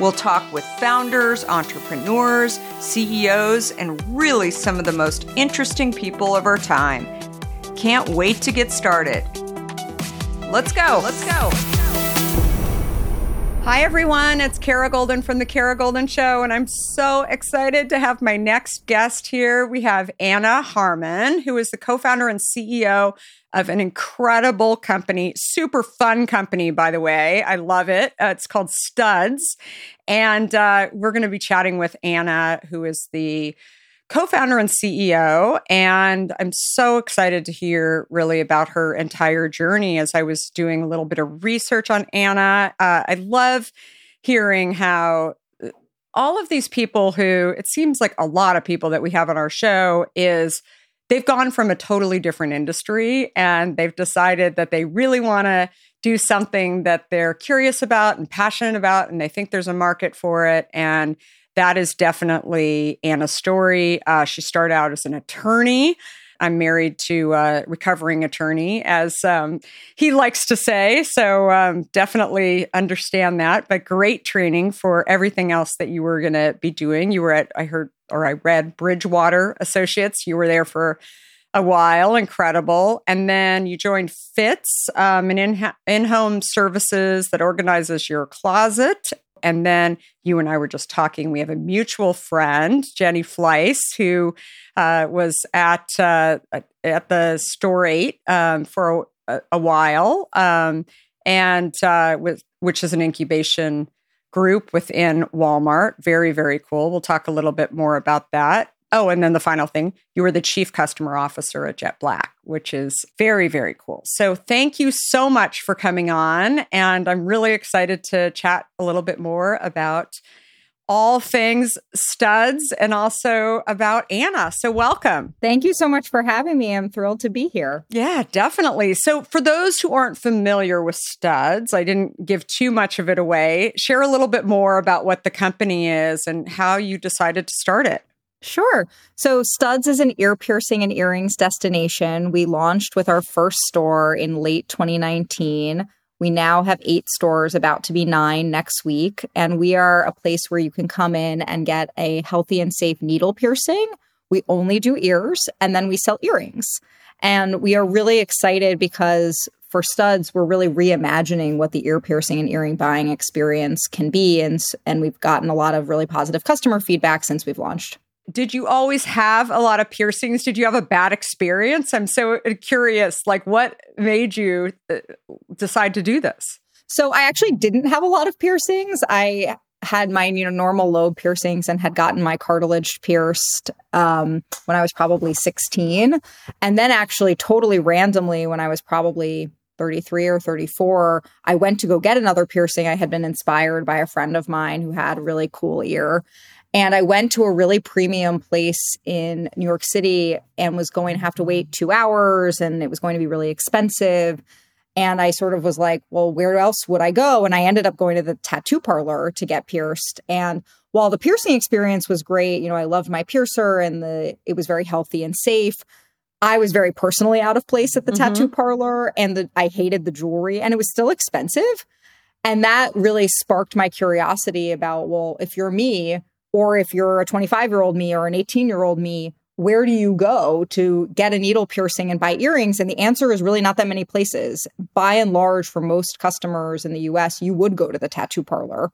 We'll talk with founders, entrepreneurs, CEOs, and really some of the most interesting people of our time. Can't wait to get started. Let's go. Let's go. Hi, everyone. It's Kara Goldin from The Kara Goldin Show, and I'm so excited to have my next guest here. We have Anna Harman, who is the co founder and CEO of an incredible company, super fun company, by the way. I love it. Uh, it's called Studs. And uh, we're going to be chatting with Anna, who is the co founder and CEO. And I'm so excited to hear really about her entire journey as I was doing a little bit of research on Anna. Uh, I love hearing how uh, all of these people who it seems like a lot of people that we have on our show is they've gone from a totally different industry and they've decided that they really want to do something that they're curious about and passionate about and they think there's a market for it and that is definitely Anna's story. Uh, she started out as an attorney. I'm married to a recovering attorney, as um, he likes to say. So um, definitely understand that. But great training for everything else that you were going to be doing. You were at, I heard, or I read Bridgewater Associates. You were there for a while, incredible. And then you joined Fitz, um, an in home services that organizes your closet and then you and I were just talking. We have a mutual friend, Jenny Fleiss, who uh, was at uh, at the Store Eight um, for a, a while, um, and uh, with, which is an incubation group within Walmart. Very very cool. We'll talk a little bit more about that. Oh, and then the final thing, you were the chief customer officer at Jetblack, which is very, very cool. So thank you so much for coming on. And I'm really excited to chat a little bit more about all things studs and also about Anna. So, welcome. Thank you so much for having me. I'm thrilled to be here. Yeah, definitely. So, for those who aren't familiar with studs, I didn't give too much of it away. Share a little bit more about what the company is and how you decided to start it. Sure. So, Studs is an ear piercing and earrings destination. We launched with our first store in late 2019. We now have eight stores, about to be nine next week. And we are a place where you can come in and get a healthy and safe needle piercing. We only do ears and then we sell earrings. And we are really excited because for studs, we're really reimagining what the ear piercing and earring buying experience can be. And, and we've gotten a lot of really positive customer feedback since we've launched did you always have a lot of piercings? Did you have a bad experience? I'm so curious. Like, what made you uh, decide to do this? So, I actually didn't have a lot of piercings. I had my you know normal lobe piercings and had gotten my cartilage pierced um, when I was probably 16, and then actually totally randomly when I was probably 33 or 34, I went to go get another piercing. I had been inspired by a friend of mine who had a really cool ear. And I went to a really premium place in New York City and was going to have to wait two hours and it was going to be really expensive. And I sort of was like, well, where else would I go? And I ended up going to the tattoo parlor to get pierced. And while the piercing experience was great, you know, I loved my piercer and the it was very healthy and safe. I was very personally out of place at the mm-hmm. tattoo parlor and the, I hated the jewelry and it was still expensive. And that really sparked my curiosity about, well, if you're me, or if you're a 25 year old me or an 18 year old me, where do you go to get a needle piercing and buy earrings? And the answer is really not that many places. By and large, for most customers in the US, you would go to the tattoo parlor.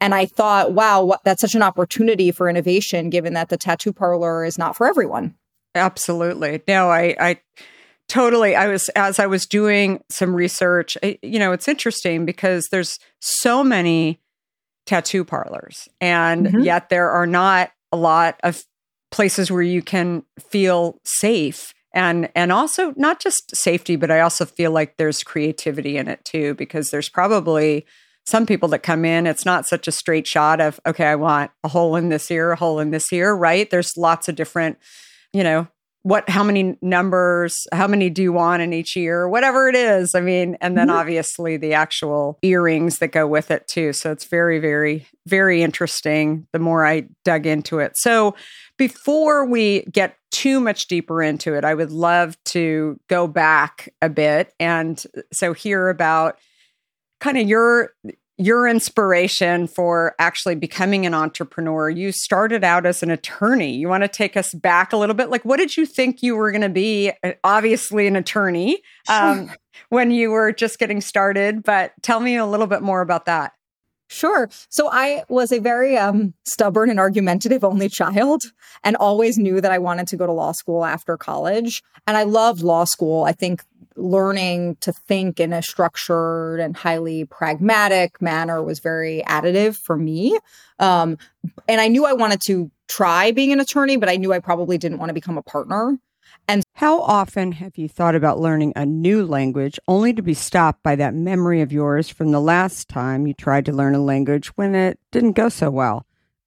And I thought, wow, what, that's such an opportunity for innovation, given that the tattoo parlor is not for everyone. Absolutely. No, I, I totally. I was, as I was doing some research, eh, you know, it's interesting because there's so many tattoo parlors. And mm-hmm. yet there are not a lot of places where you can feel safe and and also not just safety but I also feel like there's creativity in it too because there's probably some people that come in, it's not such a straight shot of, okay, I want a hole in this ear, a hole in this ear, right? There's lots of different, you know, what how many numbers how many do you want in each ear whatever it is i mean and then mm-hmm. obviously the actual earrings that go with it too so it's very very very interesting the more i dug into it so before we get too much deeper into it i would love to go back a bit and so hear about kind of your your inspiration for actually becoming an entrepreneur. You started out as an attorney. You want to take us back a little bit? Like, what did you think you were going to be? Uh, obviously, an attorney um, when you were just getting started, but tell me a little bit more about that. Sure. So I was a very um, stubborn and argumentative only child and always knew that I wanted to go to law school after college. And I loved law school. I think learning to think in a structured and highly pragmatic manner was very additive for me. Um, and I knew I wanted to try being an attorney, but I knew I probably didn't want to become a partner. And how often have you thought about learning a new language only to be stopped by that memory of yours from the last time you tried to learn a language when it didn't go so well?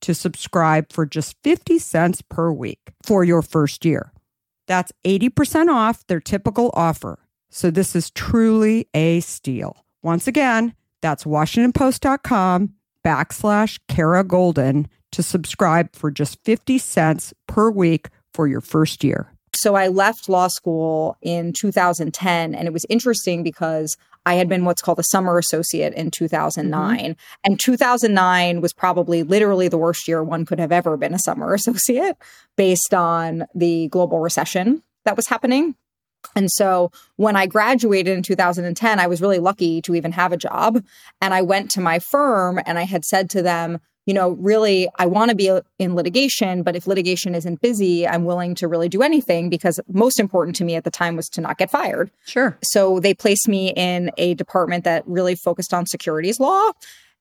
to subscribe for just 50 cents per week for your first year. That's 80% off their typical offer. So this is truly a steal. Once again, that's washingtonpost.com backslash Kara Goldin to subscribe for just 50 cents per week for your first year. So I left law school in 2010 and it was interesting because I had been what's called a summer associate in 2009. Mm-hmm. And 2009 was probably literally the worst year one could have ever been a summer associate based on the global recession that was happening. And so when I graduated in 2010, I was really lucky to even have a job. And I went to my firm and I had said to them, you know, really, I want to be in litigation, but if litigation isn't busy, I'm willing to really do anything because most important to me at the time was to not get fired. Sure. So they placed me in a department that really focused on securities law.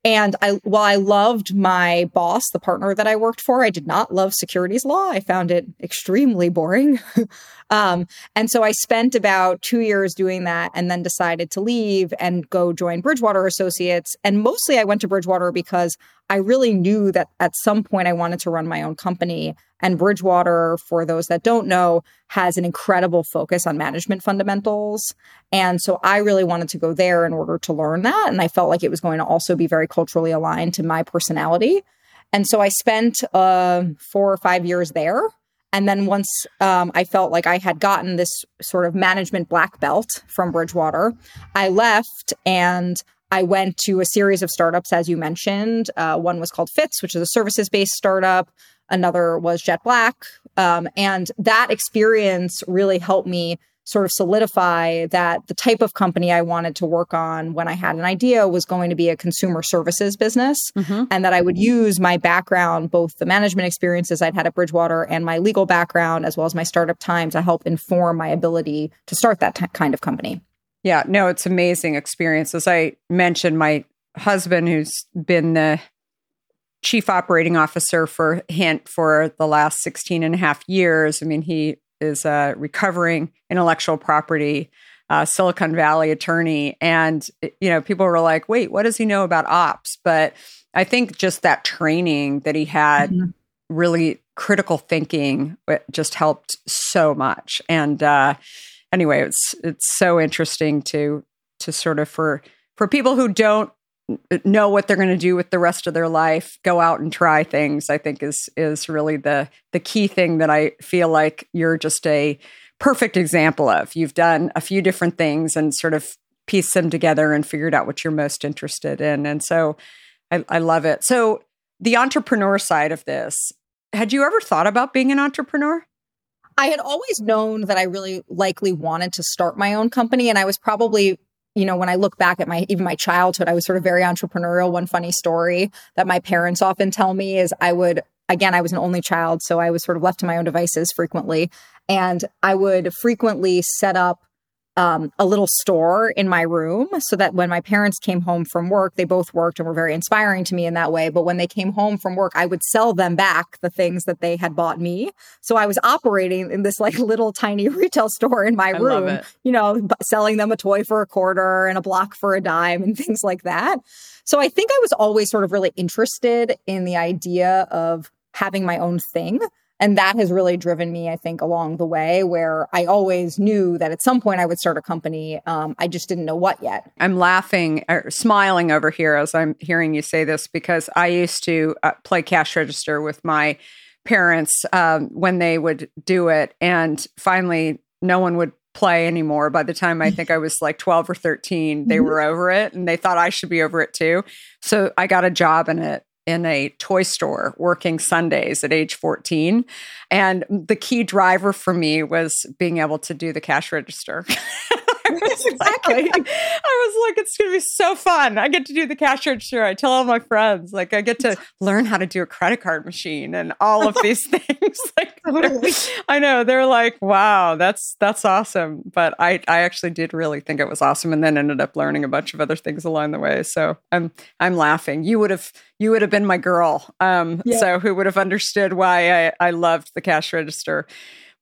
And I, while I loved my boss, the partner that I worked for, I did not love securities law. I found it extremely boring. um, and so I spent about two years doing that and then decided to leave and go join Bridgewater Associates. And mostly I went to Bridgewater because I really knew that at some point I wanted to run my own company. And Bridgewater, for those that don't know, has an incredible focus on management fundamentals. And so I really wanted to go there in order to learn that. And I felt like it was going to also be very culturally aligned to my personality. And so I spent uh, four or five years there. And then once um, I felt like I had gotten this sort of management black belt from Bridgewater, I left and I went to a series of startups, as you mentioned. Uh, one was called Fitz, which is a services based startup. Another was Jetblack. Um, and that experience really helped me sort of solidify that the type of company I wanted to work on when I had an idea was going to be a consumer services business mm-hmm. and that I would use my background, both the management experiences I'd had at Bridgewater and my legal background, as well as my startup time to help inform my ability to start that t- kind of company. Yeah, no, it's amazing experience. As I mentioned, my husband, who's been the chief operating officer for Hint for the last 16 and a half years. I mean, he is a recovering intellectual property uh, Silicon Valley attorney. And, you know, people were like, wait, what does he know about ops? But I think just that training that he had mm-hmm. really critical thinking just helped so much. And, uh, anyway, it's it's so interesting to to sort of for for people who don't know what they're going to do with the rest of their life go out and try things i think is is really the the key thing that i feel like you're just a perfect example of. You've done a few different things and sort of pieced them together and figured out what you're most interested in and so i, I love it. So the entrepreneur side of this had you ever thought about being an entrepreneur I had always known that I really likely wanted to start my own company. And I was probably, you know, when I look back at my, even my childhood, I was sort of very entrepreneurial. One funny story that my parents often tell me is I would, again, I was an only child. So I was sort of left to my own devices frequently. And I would frequently set up um, a little store in my room so that when my parents came home from work, they both worked and were very inspiring to me in that way. But when they came home from work, I would sell them back the things that they had bought me. So I was operating in this like little tiny retail store in my I room, you know, selling them a toy for a quarter and a block for a dime and things like that. So I think I was always sort of really interested in the idea of having my own thing. And that has really driven me, I think, along the way where I always knew that at some point I would start a company. Um, I just didn't know what yet. I'm laughing or smiling over here as I'm hearing you say this because I used to uh, play cash register with my parents um, when they would do it. And finally, no one would play anymore. By the time I think I was like 12 or 13, they were over it and they thought I should be over it too. So I got a job in it in a toy store working Sundays at age 14. And the key driver for me was being able to do the cash register. exactly. I was like, it's going to be so fun. I get to do the cash register. I tell all my friends, like, I get to learn how to do a credit card machine and all of these things. like, totally. I know they're like, wow, that's that's awesome. But I I actually did really think it was awesome, and then ended up learning a bunch of other things along the way. So I'm I'm laughing. You would have you would have been my girl. Um, yeah. so who would have understood why I I loved the cash register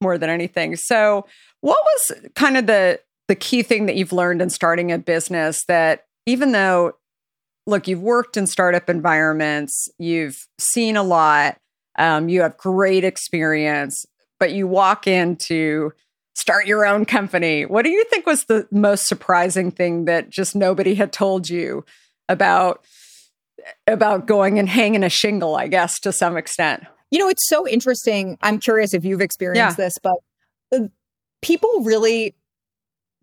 more than anything. So what was kind of the the key thing that you've learned in starting a business that even though look you've worked in startup environments you've seen a lot um, you have great experience but you walk into start your own company. What do you think was the most surprising thing that just nobody had told you about about going and hanging a shingle i guess to some extent? You know it's so interesting. I'm curious if you've experienced yeah. this but uh, people really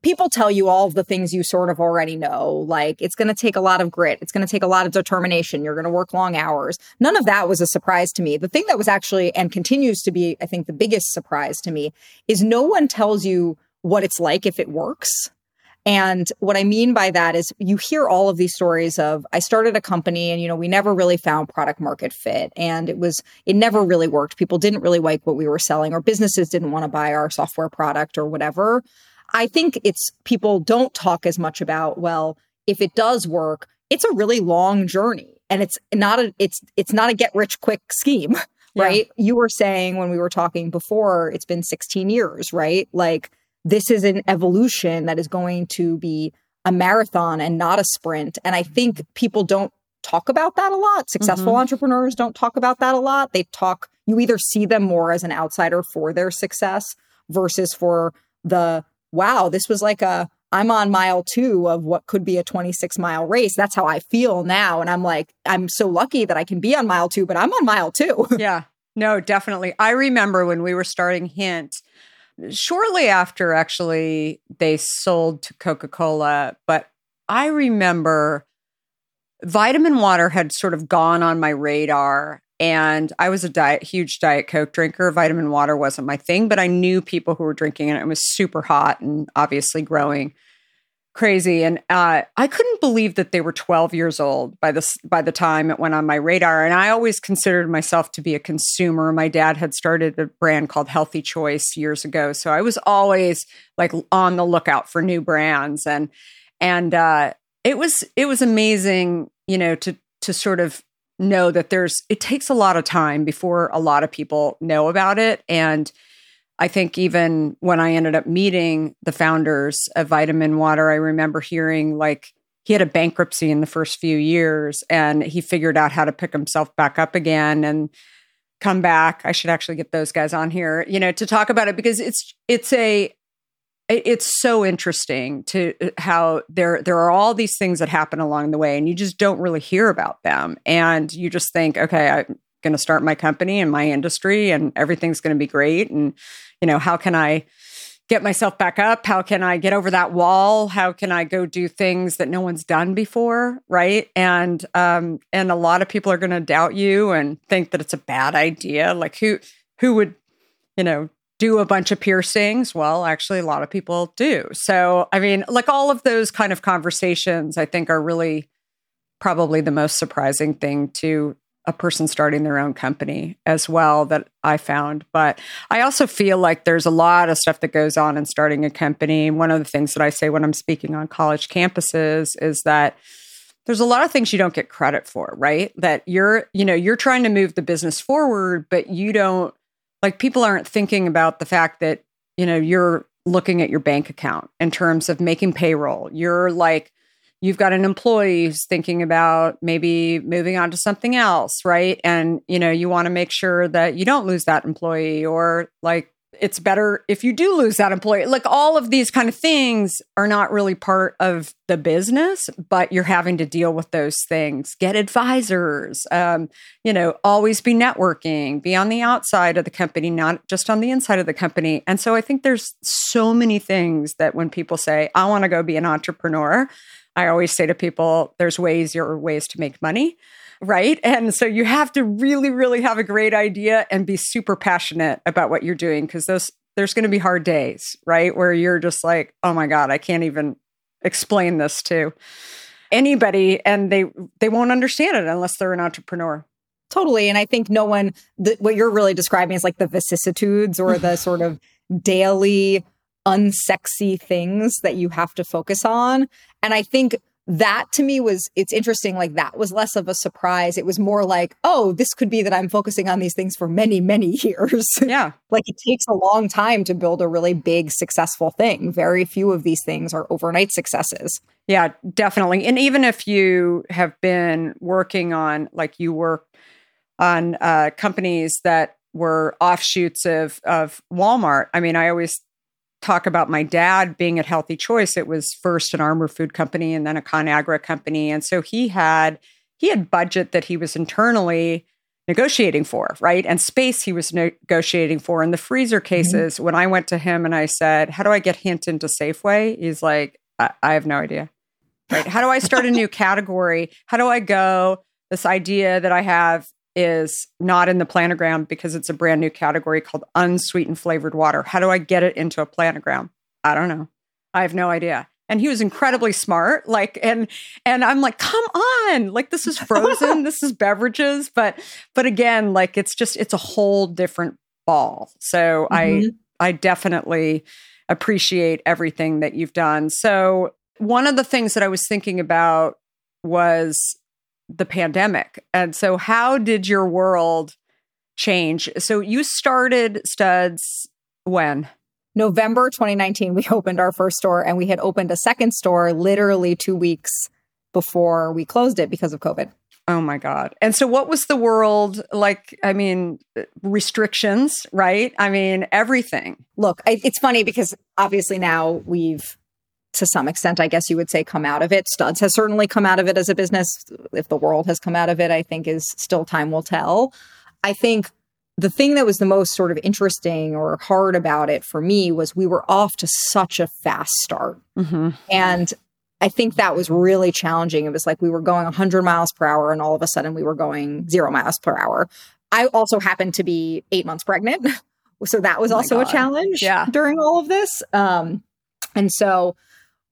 people tell you all of the things you sort of already know. Like it's going to take a lot of grit. It's going to take a lot of determination. You're going to work long hours. None of that was a surprise to me. The thing that was actually and continues to be, I think, the biggest surprise to me is no one tells you what it's like if it works. And what I mean by that is you hear all of these stories of I started a company and you know we never really found product market fit and it was it never really worked. People didn't really like what we were selling or businesses didn't want to buy our software product or whatever. I think it's people don't talk as much about, well, if it does work, it's a really long journey and it's not a it's it's not a get rich quick scheme, right? Yeah. You were saying when we were talking before, it's been 16 years, right? Like this is an evolution that is going to be a marathon and not a sprint. And I think people don't talk about that a lot. Successful mm-hmm. entrepreneurs don't talk about that a lot. They talk, you either see them more as an outsider for their success versus for the wow, this was like a, I'm on mile two of what could be a 26 mile race. That's how I feel now. And I'm like, I'm so lucky that I can be on mile two, but I'm on mile two. yeah, no, definitely. I remember when we were starting Hint, shortly after actually they sold to Coca Cola, but I remember vitamin water had sort of gone on my radar and I was a diet, huge Diet Coke drinker. Vitamin water wasn't my thing, but I knew people who were drinking it. It was super hot and obviously growing crazy. And uh, I couldn't believe that they were 12 years old by this by the time it went on my radar. And I always considered myself to be a consumer. My dad had started a brand called Healthy Choice years ago, so I was always like on the lookout for new brands. And and uh, it was it was amazing, you know, to to sort of know that there's it takes a lot of time before a lot of people know about it and I think even when I ended up meeting the founders of Vitamin Water, I remember hearing like he had a bankruptcy in the first few years and he figured out how to pick himself back up again and come back. I should actually get those guys on here, you know, to talk about it because it's it's a it's so interesting to uh, how there there are all these things that happen along the way and you just don't really hear about them. And you just think okay i'm going to start my company and my industry and everything's going to be great. And you know how can i get myself back up? How can i get over that wall? How can i go do things that no one's done before? Right? And um and a lot of people are going to doubt you and think that it's a bad idea. Like who who would you know do a bunch of piercings? Well, actually, a lot of people do. So, I mean, like all of those kind of conversations, I think are really probably the most surprising thing to a person starting their own company as well that I found. But I also feel like there's a lot of stuff that goes on in starting a company. One of the things that I say when I'm speaking on college campuses is that there's a lot of things you don't get credit for, right? That you're, you know, you're trying to move the business forward, but you don't like people aren't thinking about the fact that you know you're looking at your bank account in terms of making payroll. You're like you've got an employee who's thinking about maybe moving on to something else right? And you know you want to make sure that you don't lose that employee or like it's better if you do lose that employee. Like all of these kind of things are not really part of the business, but you're having to deal with those things. Get advisors, um, you know, always be networking, be on the outside of the company, not just on the inside of the company. And so I think there's so many things that when people say, I want to go be an entrepreneur, I always say to people, there's ways, your ways to make money right? And so you have to really, really have a great idea and be super passionate about what you're doing because those there's going to be hard days, right? Where you're just like, oh my God, I can't even explain this to anybody and they they won't understand it unless they're an entrepreneur. Totally. And I think no one the, what you're really describing is like the vicissitudes or the sort of daily unsexy things that you have to focus on. And I think that to me was it's interesting like that was less of a surprise. It was more like oh this could be that i'm focusing on these things for many many years. Yeah. Like it takes a long time to build a really big successful thing. Very few of these things are overnight successes. Yeah definitely. And even if you have been working on like you work on uh, companies that were offshoots of of walmart i mean i always talk about my dad being at Healthy Choice, it was first an Armour Food company and then a ConAgra company. And so he had he had budget that he was internally negotiating for, right? And space he was negotiating for. In the freezer mm-hmm. cases, mm-hmm. when I went to him and I said, How do I get hint into Safeway? He's like, I, I have no idea. Right. How do I start a new category? How do I go? This idea that I have is not in the planogram because it's a brand new category called unsweetened flavored water. How do I get it into a planogram? I don't know. I have no idea. And he was incredibly smart. Like, and and I'm like, come on, like this is frozen, this is beverages, but but again, like it's just it's a whole different ball. So mm-hmm. I I definitely appreciate everything that you've done. So one of the things that I was thinking about was the pandemic. And so, how did your world change? So, you started Studs when? November 2019, we opened our first store and we had opened a second store literally two weeks before we closed it because of COVID. Oh my God. And so, what was the world like? I mean, restrictions, right? I mean, everything. Look, it's funny because obviously now we've to some extent, I guess you would say, come out of it. Studs has certainly come out of it as a business. If the world has come out of it, I think is still time will tell. I think the thing that was the most sort of interesting or hard about it for me was we were off to such a fast start. Mm-hmm. And I think that was really challenging. It was like we were going 100 miles per hour and all of a sudden we were going zero miles per hour. I also happened to be eight months pregnant. So that was oh also God. a challenge yeah. during all of this. Um, and so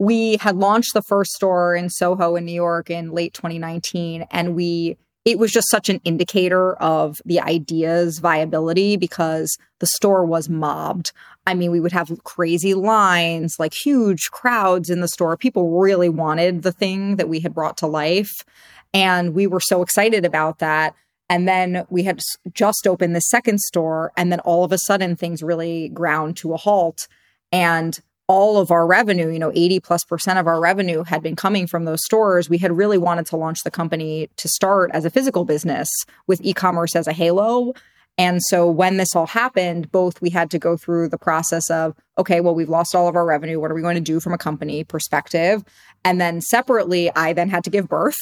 we had launched the first store in Soho in New York in late 2019 and we it was just such an indicator of the idea's viability because the store was mobbed. I mean, we would have crazy lines, like huge crowds in the store. People really wanted the thing that we had brought to life. And we were so excited about that. And then we had just opened the second store. And then all of a sudden, things really ground to a halt. And all of our revenue, you know, 80 plus percent of our revenue had been coming from those stores. We had really wanted to launch the company to start as a physical business with e commerce as a halo. And so when this all happened, both we had to go through the process of, okay, well, we've lost all of our revenue. What are we going to do from a company perspective? And then separately, I then had to give birth.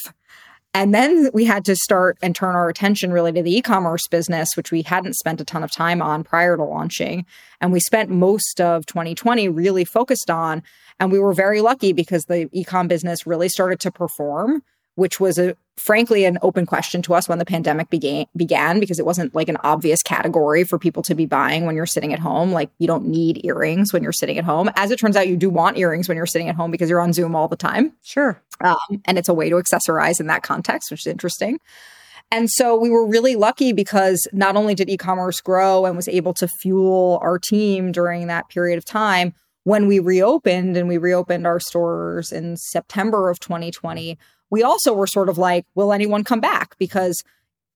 And then we had to start and turn our attention really to the e commerce business, which we hadn't spent a ton of time on prior to launching. And we spent most of 2020 really focused on. And we were very lucky because the e com business really started to perform which was a frankly an open question to us when the pandemic began began because it wasn't like an obvious category for people to be buying when you're sitting at home. Like you don't need earrings when you're sitting at home. As it turns out you do want earrings when you're sitting at home because you're on zoom all the time. Sure. Um, and it's a way to accessorize in that context which is interesting. And so we were really lucky because not only did e-commerce grow and was able to fuel our team during that period of time when we reopened and we reopened our stores in September of 2020 we also were sort of like, will anyone come back? Because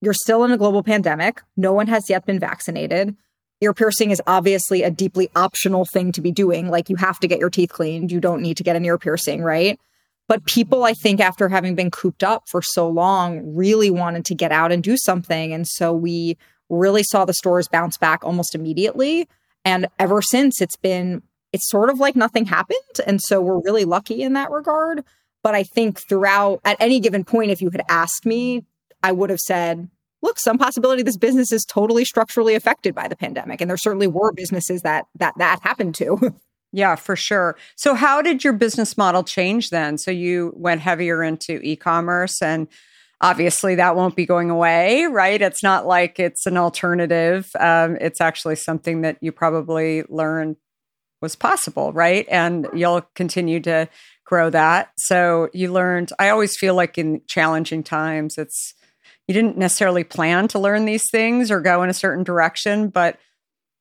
you're still in a global pandemic. No one has yet been vaccinated. Ear piercing is obviously a deeply optional thing to be doing. Like you have to get your teeth cleaned. You don't need to get an ear piercing, right? But people, I think, after having been cooped up for so long, really wanted to get out and do something. And so we really saw the stores bounce back almost immediately. And ever since, it's been, it's sort of like nothing happened. And so we're really lucky in that regard. But I think throughout, at any given point, if you had asked me, I would have said, look, some possibility this business is totally structurally affected by the pandemic. And there certainly were businesses that that that happened to. Yeah, for sure. So, how did your business model change then? So, you went heavier into e commerce, and obviously that won't be going away, right? It's not like it's an alternative. Um, it's actually something that you probably learned was possible, right? And you'll continue to grow that. So, you learned, I always feel like in challenging times, it's, you didn't necessarily plan to learn these things or go in a certain direction, but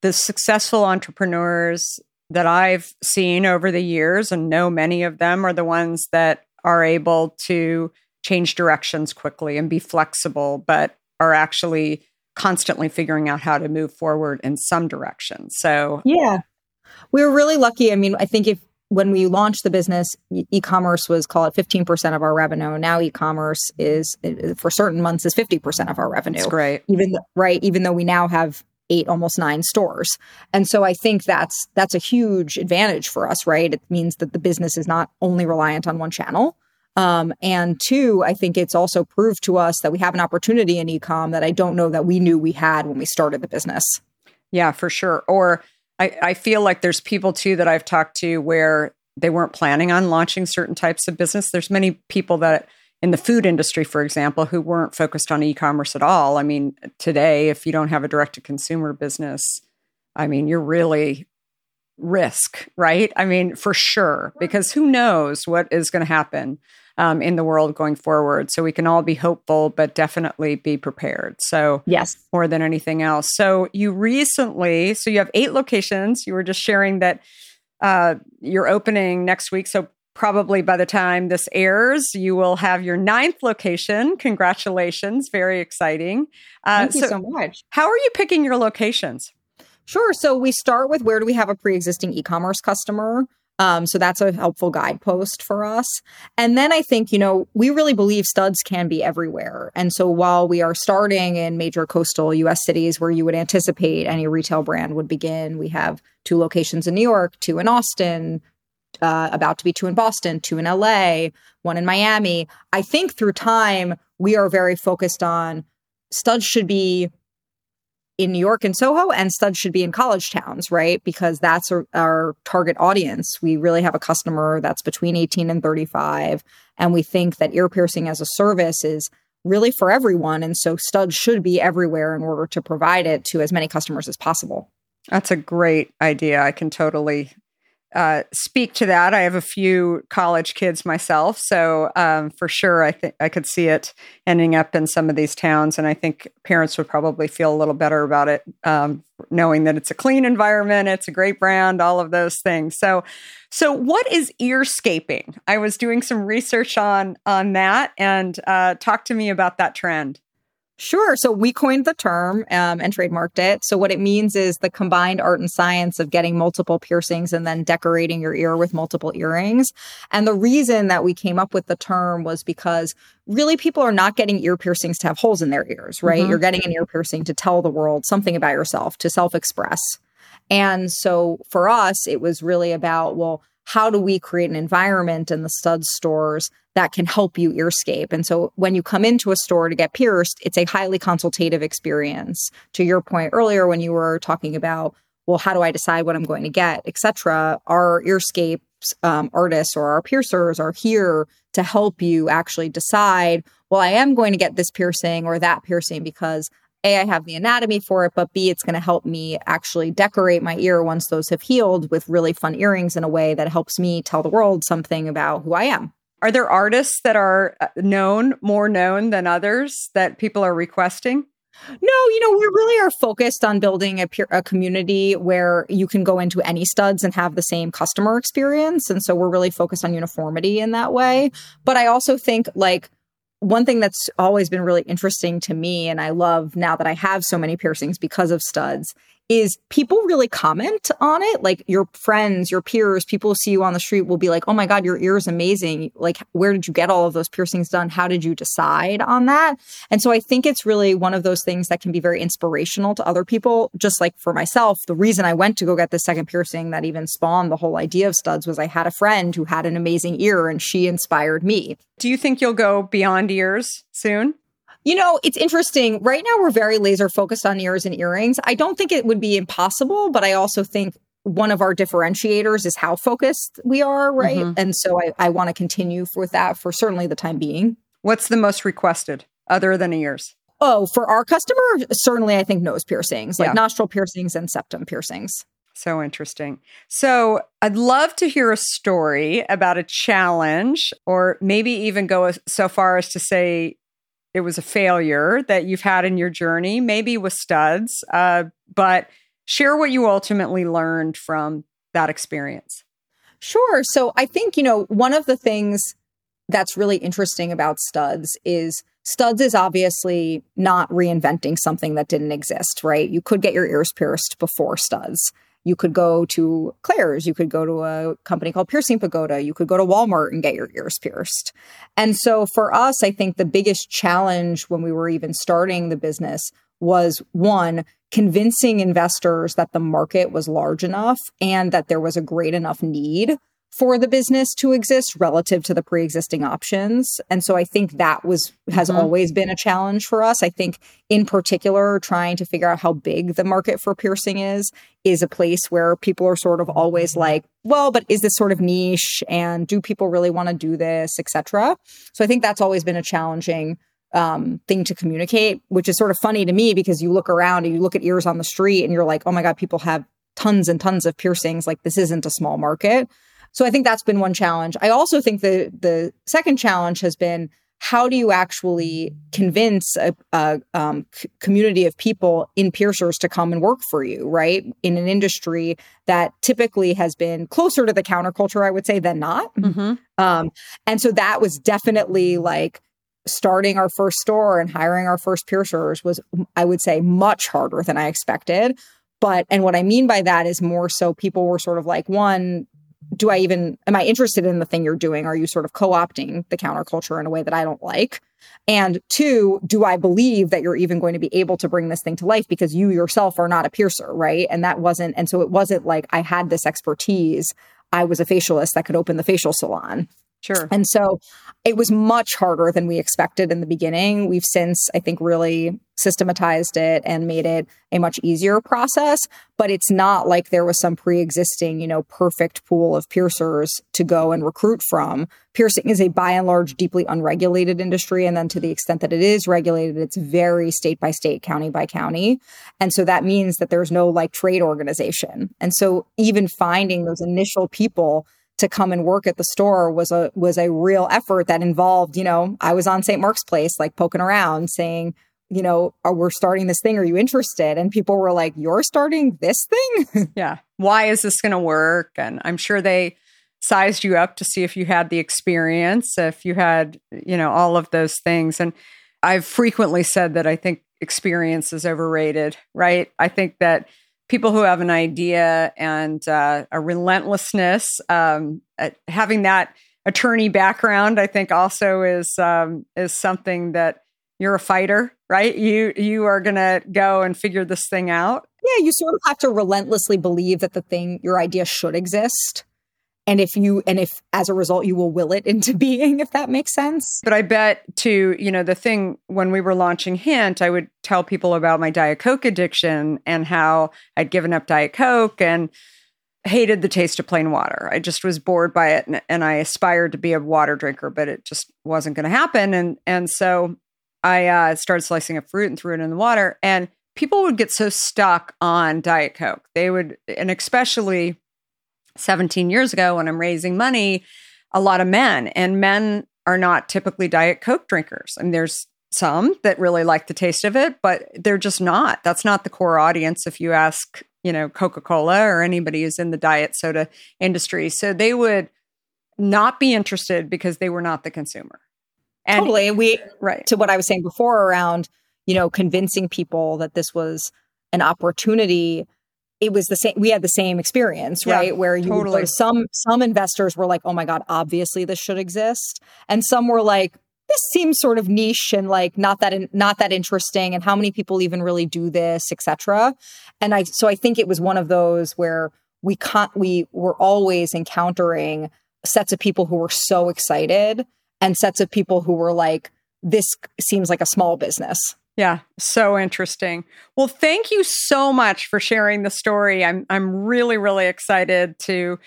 the successful entrepreneurs that I've seen over the years and know many of them are the ones that are able to change directions quickly and be flexible, but are actually constantly figuring out how to move forward in some direction. So, yeah, we were really lucky. I mean, I think if when we launched the business, e-commerce was call it 15% of our revenue. Now e-commerce is for certain months is 50% of our revenue. That's great. Even right, even though we now have eight almost nine stores and so i think that's that's a huge advantage for us right it means that the business is not only reliant on one channel um, and two i think it's also proved to us that we have an opportunity in ecom that i don't know that we knew we had when we started the business yeah for sure or I, I feel like there's people too that i've talked to where they weren't planning on launching certain types of business there's many people that in the food industry, for example, who weren't focused on e commerce at all. I mean, today, if you don't have a direct to consumer business, I mean, you're really risk, right? I mean, for sure, because who knows what is going to happen um, in the world going forward. So we can all be hopeful, but definitely be prepared. So, yes, more than anything else. So, you recently, so you have eight locations. You were just sharing that uh, you're opening next week. So, probably by the time this airs, you will have your ninth location. Congratulations. Very exciting. Uh, Thank you so, so much. How are you picking your locations? Sure. So we start with where do we have a pre existing e commerce customer? Um, so that's a helpful guidepost for us. And then I think, you know, we really believe studs can be everywhere. And so while we are starting in major coastal US cities where you would anticipate any retail brand would begin, we have two locations in New York, two in Austin, uh, about to be two in Boston, two in LA, one in Miami. I think through time, we are very focused on studs should be in New York and Soho, and studs should be in college towns, right? Because that's our, our, target audience. We really have a customer that's between 18 and 35. And we think that ear piercing as a service is really for everyone. And so studs should be everywhere in order to provide it to as many customers as possible. That's a great idea. I can totally uh, speak to that. I have a few college kids myself, so um, for sure, I think I could see it ending up in some of these towns, and I think parents would probably feel a little better about it, um, knowing that it's a clean environment, it's a great brand, all of those things. So, so what is earscaping? I was doing some research on on that, and uh, talk to me about that trend. Sure. So we coined the term um, and trademarked it. So what it means is the combined art and science of getting multiple piercings and then decorating your ear with multiple earrings. And the reason that we came up with the term was because really people are not getting ear piercings to have holes in their ears, right? Mm-hmm. You're getting an ear piercing to tell the world something about yourself, to self express. And so for us, it was really about, well, how do we create an environment in the stud stores that can help you earscape? And so when you come into a store to get pierced, it's a highly consultative experience. To your point earlier, when you were talking about, well, how do I decide what I'm going to get, etc. Our earscape um, artists or our piercers are here to help you actually decide, well, I am going to get this piercing or that piercing because a, I have the anatomy for it, but B, it's going to help me actually decorate my ear once those have healed with really fun earrings in a way that helps me tell the world something about who I am. Are there artists that are uh, known, more known than others that people are requesting? No, you know, we really are focused on building a, a community where you can go into any studs and have the same customer experience. And so we're really focused on uniformity in that way. But I also think like one thing that's always been really interesting to me, and I love now that I have so many piercings because of studs, is people really comment on it. Like your friends, your peers, people see you on the street will be like, oh my God, your ear is amazing. Like, where did you get all of those piercings done? How did you decide on that? And so I think it's really one of those things that can be very inspirational to other people. Just like for myself, the reason I went to go get the second piercing that even spawned the whole idea of studs was I had a friend who had an amazing ear and she inspired me. Do you think you'll go beyond ears soon? You know, it's interesting. Right now, we're very laser focused on ears and earrings. I don't think it would be impossible, but I also think one of our differentiators is how focused we are, right? Mm-hmm. And so I, I want to continue with that for certainly the time being. What's the most requested other than ears? Oh, for our customer, certainly I think nose piercings, like yeah. nostril piercings and septum piercings. So interesting. So, I'd love to hear a story about a challenge, or maybe even go so far as to say it was a failure that you've had in your journey, maybe with studs, uh, but share what you ultimately learned from that experience. Sure. So I think, you know, one of the things that's really interesting about studs is studs is obviously not reinventing something that didn't exist, right? You could get your ears pierced before studs. You could go to Claire's, you could go to a company called Piercing Pagoda, you could go to Walmart and get your ears pierced. And so for us, I think the biggest challenge when we were even starting the business was one, convincing investors that the market was large enough and that there was a great enough need for the business to exist relative to the pre-existing options. And so i think that was has mm-hmm. always been a challenge for us. I think in particular trying to figure out how big the market for piercing is is a place where people are sort of always like well but is this sort of niche? And do people really want to do this etc so i think that's always been a challenging um, thing to communicate which is sort of funny to me because you look around and you look at ears on the street and you're like oh my god people have tons and tons of piercings. Like this isn't a small market so I think that's been one challenge. I also think the the second challenge has been how do you actually convince a, a um, c- community of people in piercers to come and work for you, right? In an industry that typically has been closer to the counterculture, I would say, than not. Mm-hmm. Um, and so that was definitely like starting our first store and hiring our first piercers was, I would say, much harder than I expected. But, and what I mean by that is more so people were sort of like, one, do I even am I interested in the thing you're doing? Are you sort of co-opting the counterculture in a way that I don't like? And two, do I believe that you're even going to be able to bring this thing to life because you yourself are not a piercer, right? And that wasn't and so it wasn't like I had this expertise. I was a facialist that could open the facial salon. Sure. And so it was much harder than we expected in the beginning. We've since, I think, really systematized it and made it a much easier process. But it's not like there was some pre existing, you know, perfect pool of piercers to go and recruit from. Piercing is a by and large deeply unregulated industry. And then to the extent that it is regulated, it's very state by state, county by county. And so that means that there's no like trade organization. And so even finding those initial people to come and work at the store was a was a real effort that involved, you know, I was on St. Mark's Place like poking around saying, you know, we're starting this thing. Are you interested? And people were like, You're starting this thing? yeah. Why is this gonna work? And I'm sure they sized you up to see if you had the experience, if you had, you know, all of those things. And I've frequently said that I think experience is overrated, right? I think that people who have an idea and uh, a relentlessness. Um, uh, having that attorney background, I think, also is um, is something that you're a fighter, right? You you are to go and figure this thing out. Yeah, you sort of have to relentlessly believe that the thing, your idea, should exist and if you and if as a result you will will it into being if that makes sense. But i bet to you know the thing when we were launching hint i would tell people about my diet coke addiction and how i'd given up diet coke and hated the taste of plain water. I just was bored by it and, and i aspired to be a water drinker but it just wasn't going to happen. And and so i uh, started slicing up fruit and threw it in the water. And people would get so stuck on diet coke. They would and especially 17 years ago when I'm raising money, a lot of men and men are not typically diet coke drinkers. I mean there's some that really like the taste of it, but they're just not. That's not the core audience if you ask, you know, Coca-Cola or anybody who's in the diet soda industry. So they would not be interested because they were not the consumer. And totally. We right to what I was saying before around, you know, convincing people that this was an opportunity it was the same we had the same experience Yeah, right? Where you totally. to some some investors were like oh my god obviously this should exist. And some were like this seems sort of niche and like not that in, not that interesting and how many people even really do this etc and i so i think it was one of those where we can't we were always encountering sets of people who were so excited and sets of people who were like this seems like a small business Yeah, so interesting. Well, thank you so much for sharing the story. I'm I'm really really excited to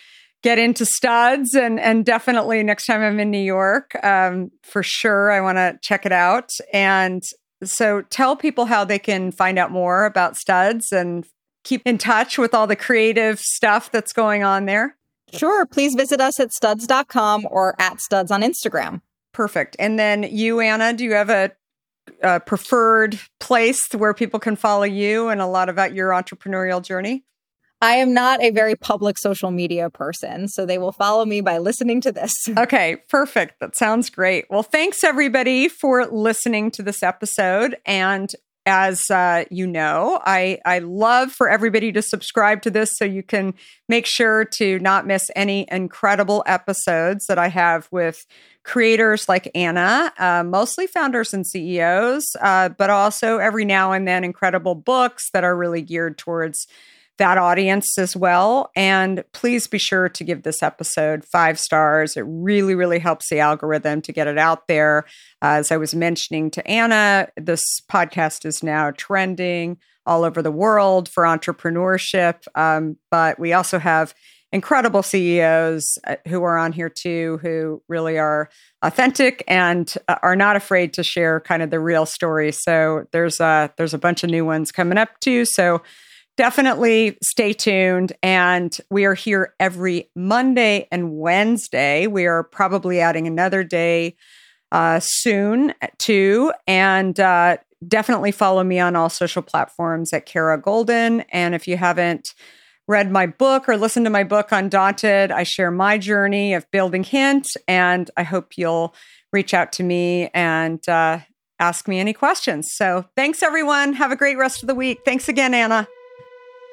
get into studs and and definitely next time I'm in New York, um, for sure I want to check it out. And so tell people how they can find out more about studs and keep in touch with all the creative stuff that's going on there. Sure. Please visit us at studs.com or at studs on Instagram. Perfect. And then you, Anna, do you have a, a preferred place where people can follow you and a lot about your entrepreneurial journey? I am not a very public social media person, so they will follow me by listening to this. Okay, perfect. That sounds great. Well, thanks everybody for listening to this episode. And as uh, you know, I I love for everybody to subscribe to this so you can make sure to not miss any incredible episodes that I have with creators like Anna, uh, mostly founders and CEOs, uh, but also every now and then incredible books that are really geared towards that audience as well. And please be sure to give this episode five stars. It really, really helps the algorithm to get it out there. Uh, as I was mentioning to Anna, this podcast is now trending all over the world for entrepreneurship. Um, but we also have incredible CEOs uh, who are on here too, who really are authentic and uh, are not afraid to share kind of the real story. So there's a there's a bunch of new ones coming up too. So definitely stay tuned. And we are here every Monday and Wednesday. We are probably adding another day uh, soon too. And uh, definitely follow me on all social platforms at Kara Goldin. And if you haven't read my book or listened to my book Undaunted, I share my journey of building Hint. And I hope you'll reach out to me and uh, ask me any questions. So thanks, everyone. Have a great rest of the week. Thanks again, Anna.